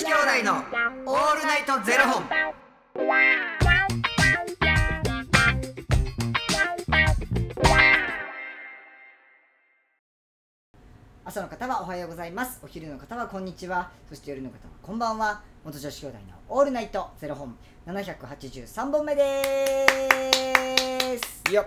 子兄弟のオールナイトゼロ本。朝の方はおはようございます。お昼の方はこんにちは。そして夜の方はこんばんは。元女子兄弟のオールナイトゼロ本。783本目です。よっ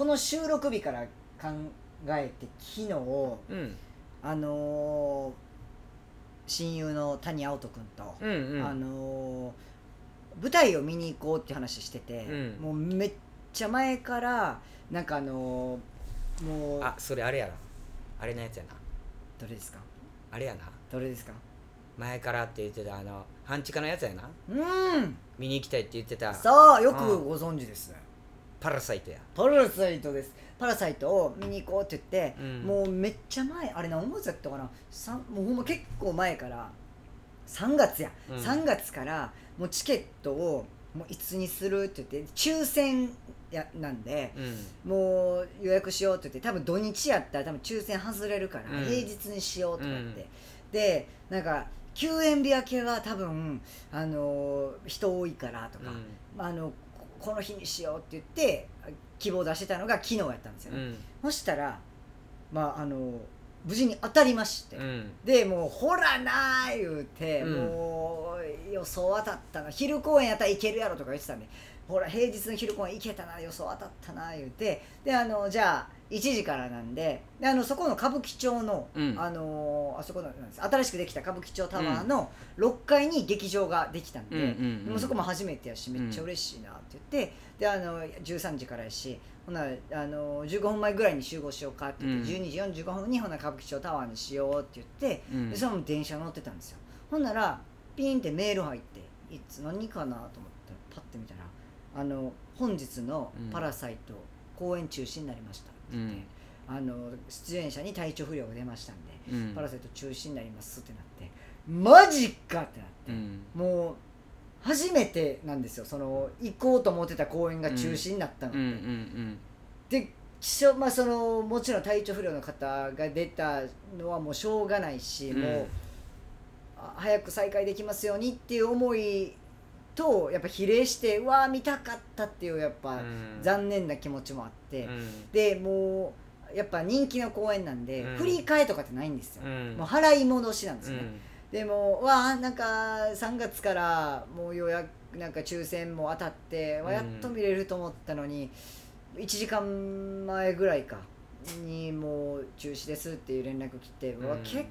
この収録日から考えて昨日うん。あの親友の谷青人君と、うんうん。あの舞台を見に行こうって話してて、うんもうめっちゃ前からなんかあのもうあ、それあれやな。あれのやつやな。どれですか？あれやな。どれですか？前からって言ってたあの半地下のやつやな。うん見に行きたいって言ってたそうよくご存知ですパラサイトや。パラサイトです。パラサイトを見に行こうって言って、うん。もうめっちゃ前あれ何月やったかな？もうほんま結構前から3月や、うん。3月からもうチケットをもういつにするって言って抽選やなんでうん。もう予約しようって言って多分土日やったら多分抽選外れるからうん。平日にしようとかって、うん。でなんか休園日明けは多分あの人多いからとか、あのここの日にしようって言って希望出してたのが昨日やったんですよね、うん。そしたらまああの無事に当たりまして、うん。でもうほらなー言うて、うんもう予想当たったな昼公演やったらいけるやろとか言ってたんでほら平日の昼公演いけたな予想当たったな言うてであのじゃあ1時からなんでであのそこの歌舞伎町の、うん。あのあそこのなんです。新しくできた歌舞伎町タワーの6階に劇場ができたんで、うんうんうんでもそこも初めてやしめっちゃ嬉しいなって言って、であの13時からやしほなあの15分前ぐらいに集合しようかって言って、うん。12時45分にほな歌舞伎町タワーにしようって言って、うん。でそのまま電車乗ってたんですよ。ほんならピーンってメール入っていつ何かなと思ってパッて見たらあの本日の「パラサイト」公演中止になりましたってあの出演者に体調不良が出ましたんで、うん。パラサイト中止になりますってなってマジかってなって、うん。もう初めてなんですよ。その行こうと思ってた公演が中止になったのって、うんうんでしょまあそのもちろん体調不良の方が出たのはもうしょうがないし、うん。もうあ早く再開できますようにっていう思いとやっぱ比例してうわあ見たかったっていうやっぱうん。残念な気持ちもあって、うん。でもうやっぱ人気の公演なんで、うん。振り替えとかってないんですよ、うん。もう払い戻しなんですよね、うん。でもわあなんか3月からもう予約なんか抽選も当たってやっと見れると思ったのに、1時間前ぐらいかにもう中止ですっていう連絡来て、うん。結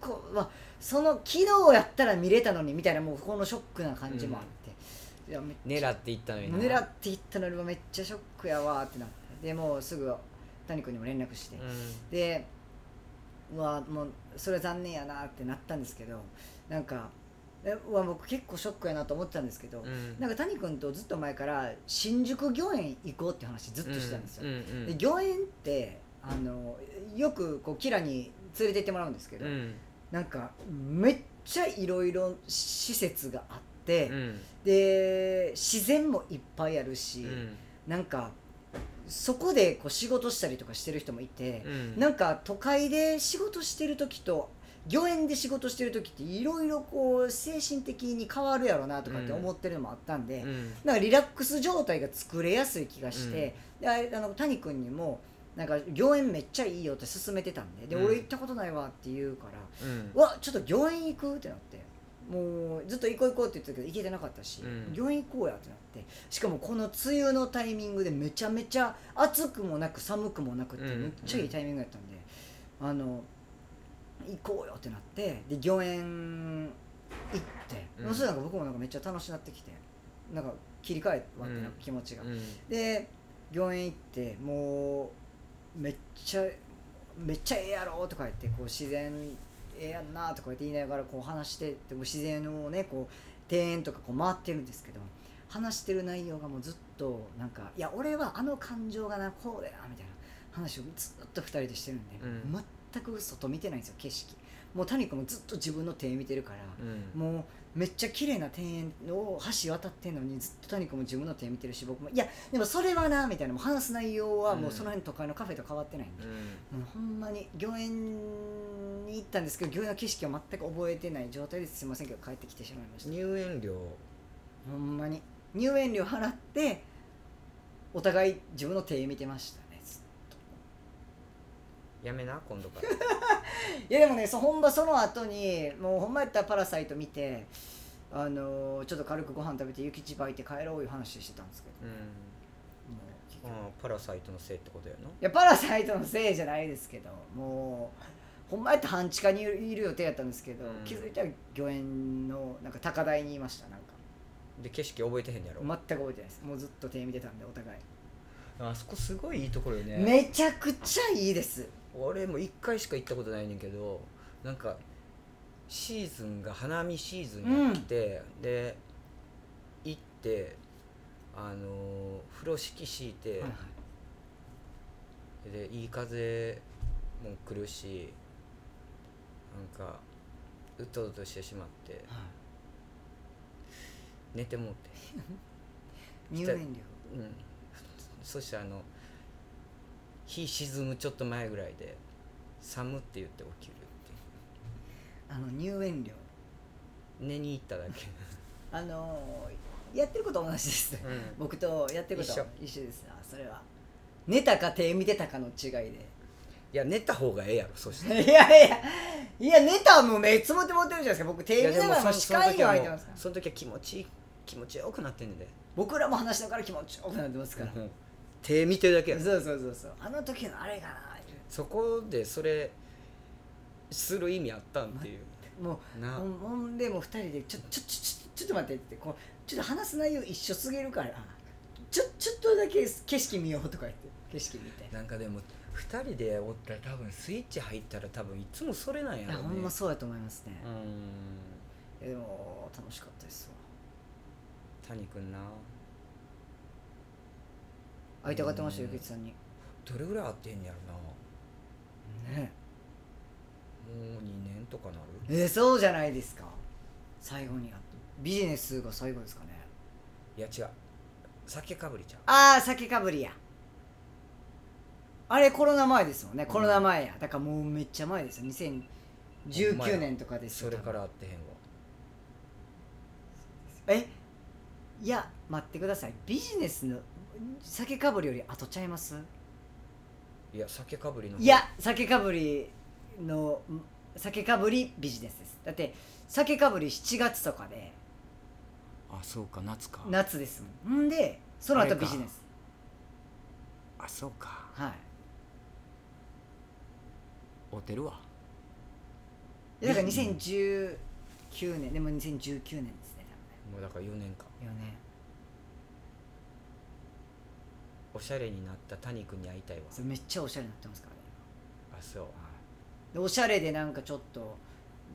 構わその昨日やったら見れたのにみたいなもうこのショックな感じもあって、いやめっ狙っていったのにな。狙っていったのにめっちゃショックやわーってなってでもうすぐ谷君にも連絡して、うん。でうわもうそれは残念やなってなったんですけどなんかえうわ僕結構ショックやなと思ってたんですけど、うん。なんか谷君とずっと前から新宿御苑行こうって話ずっとしてたんですよ、うんうんで御苑ってあのよくこうキラに連れて行ってもらうんですけど、うん。なんかめっちゃいろいろ施設があって、うん。で自然もいっぱいあるし、うん。なんかそこでこう仕事したりとかしてる人もいて、うん。なんか都会で仕事してる時と御苑で仕事してる時っていろいろこう精神的に変わるやろなとかって思ってるのもあったんで、うん。なんかリラックス状態が作れやすい気がして、であれあの谷君にもなんか御苑めっちゃいいよって勧めてたんで。で、うん。俺行ったことないわって言うからうん。うわちょっと御苑行く？ってなって。もうずっと行こう行こうって言ってたけど行けてなかったし、うん。御苑行こうやってなって。しかもこの梅雨のタイミングでめちゃめちゃ暑くもなく寒くもなくってうん。めっちゃいいタイミングやったんで、あの行こうよってなって。で御苑行って、うん。そなんか僕もなんかめっちゃ楽しなってきてなんか切り替えわってなうん気持ちが、うん。で御苑行ってもうめっちゃめっちゃええやろとか言ってこう自然ええやんなとか言って言いながらこう話してでも自然をねこう庭園とかこう回ってるんですけど話してる内容がもうずっとなんか「いや俺はあの感情がなこうだよ」みたいな話をずっと2人でしてるんで、うん。全く外見てないんですよ景色。もう谷君もずっと自分の庭園見てるから、うん。もうめっちゃ綺麗な庭園を橋渡ってんのにずっと谷君も自分の庭園見てるし僕もいやでもそれはなみたいなもう話す内容はもうその辺都会のカフェと変わってないんで、うん。もうほんまに御苑に行ったんですけど御苑の景色を全く覚えてない状態ですいませんけど帰ってきてしまいました。入園料？ほんまに。入園料払ってお互い自分の庭園見てましたやめな今度から。と いやでもねそほんまその後にもうほんまやったら「パラサイト」見てあのーちょっと軽くご飯食べて雪地ばいて帰ろういう話してたんですけど。うん。もう結局ああパラサイトのせいってことやな。いやパラサイトのせいじゃないですけどもうほんまやったら半地下にいるいる予定やったんですけど、うん。気づいたら御苑のなんか高台にいましたなんか。で景色覚えてへんやろ、全く覚えてないです。もうずっと手見てたんでお互い、あそこすごいいいところよね。めちゃくちゃいいです。俺も1回しか行ったことないねんけどなんかシーズンが花見シーズンやって、で行ってあのー風呂敷敷いて、はいはい。でいい風も来るしなんかうとうとしてしまって寝てもうて。入園料。うんそしてあの日沈むちょっと前ぐらいで寒って言って起きるってあの入園料。いう寝に行っただけ。あのーやってること同じです、うん。僕とやってること一緒。一緒ですあそれは。寝たか手見てたかの違いで。いや寝た方がええやろそして。いやいやいや寝たらもう目つむって持ってるじゃないですか。僕手見ながらもう視界には入ってますから。その時は気持ちいい気持ちよくなってんねんで、僕らも話しながら気持ちよくなってますから、うん手見てるだけや。そうそうそうそう。あの時のあれがな。そこでそれする意味あったんっていう。もうなほんでもう二人でちょちょちょちょちょっと待ってってこうちょっと話す内容一緒すぎるからちょちょっとだけ景色見ようとか言って景色見て。なんかでも2人でおったら多分スイッチ入ったら多分いつもそれなんいややろね。ほんまそうやと思いますね、うん。でも楽しかったですわ。谷君な会いたがってましたようんゆきちさんに。どれぐらい会ってんやろな。ね。もう2年とかなる？えーそうじゃないですか。最後にやっビジネスが最後ですかね。いや違う。酒かぶりちゃう。ああ酒かぶりや。あれコロナ前ですもんね。コロナ前や。だからもうめっちゃ前ですよ。2019年とかですよそれから会ってへんわ。え？いや待ってください。ビジネスの酒かぶりより後ちゃいます？いや酒かぶりの方いや酒かぶりのん酒かぶりビジネスです。だって酒かぶり7月とかで。あそうか夏か。夏ですもん。んでその後ビジネス。あそうか。はい。会うてるわ。いやだから2019年。でも2019年ですねもうだから4年か。多分ね4年おしゃれになった谷君に会いたいわ。それめっちゃおしゃれになってますからね。あそう。でおしゃれでなんかちょっと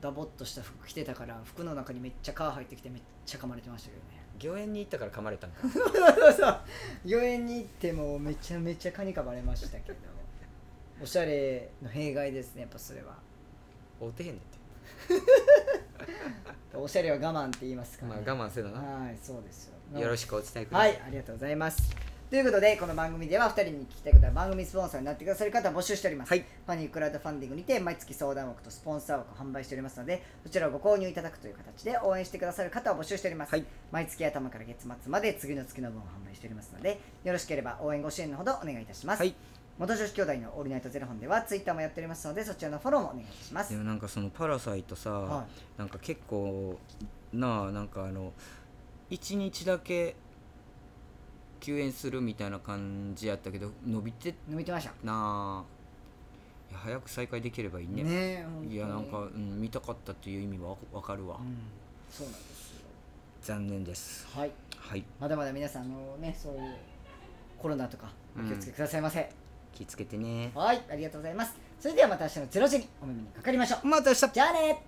ダボっとした服着てたから服の中にめっちゃ皮入ってきてめっちゃ噛まれてましたけどね。御苑に行ったから噛まれたんか。そうそう御苑に行ってもめちゃめちゃ蚊に噛まれましたけど。おしゃれの弊害ですねやっぱそれは。会うてへんねんって。おしゃれは我慢って言いますから、まあね我慢せなな。はいそうですよ。よろしくお伝えくだはさい。いありがとうございますということでこの番組では2人に聞きたいことは番組スポンサーになってくださる方を募集しております、はい。ファニークラウドファンディングにて毎月相談枠とスポンサー枠を販売しておりますのでそちらをご購入いただくという形で応援してくださる方を募集しております、はい。毎月頭から月末まで次の月の分を販売しておりますのでよろしければ応援ご支援のほどお願いいたします、はい。元女子兄弟のオールナイトゼロ本ではツイッターもやっておりますのでそちらのフォローもお願いいたします。でもなんかそのパラサイトさ、はなんか結構なあなんかあの1日だけ休園するみたいな感じやったけど伸びて伸びてました。なあ。早く再開できればいいね。ねいやなんか、うん、見たかったっていう意味はわわかるわ、うんそうなんですよ。残念です。はい。はい。まだまだ皆さんあのねそういうコロナとかお気をつけくださいませ、気ぃつけてね。はいありがとうございます。それではまた明日の0時にお耳にかかりましょう。また明日。じゃあね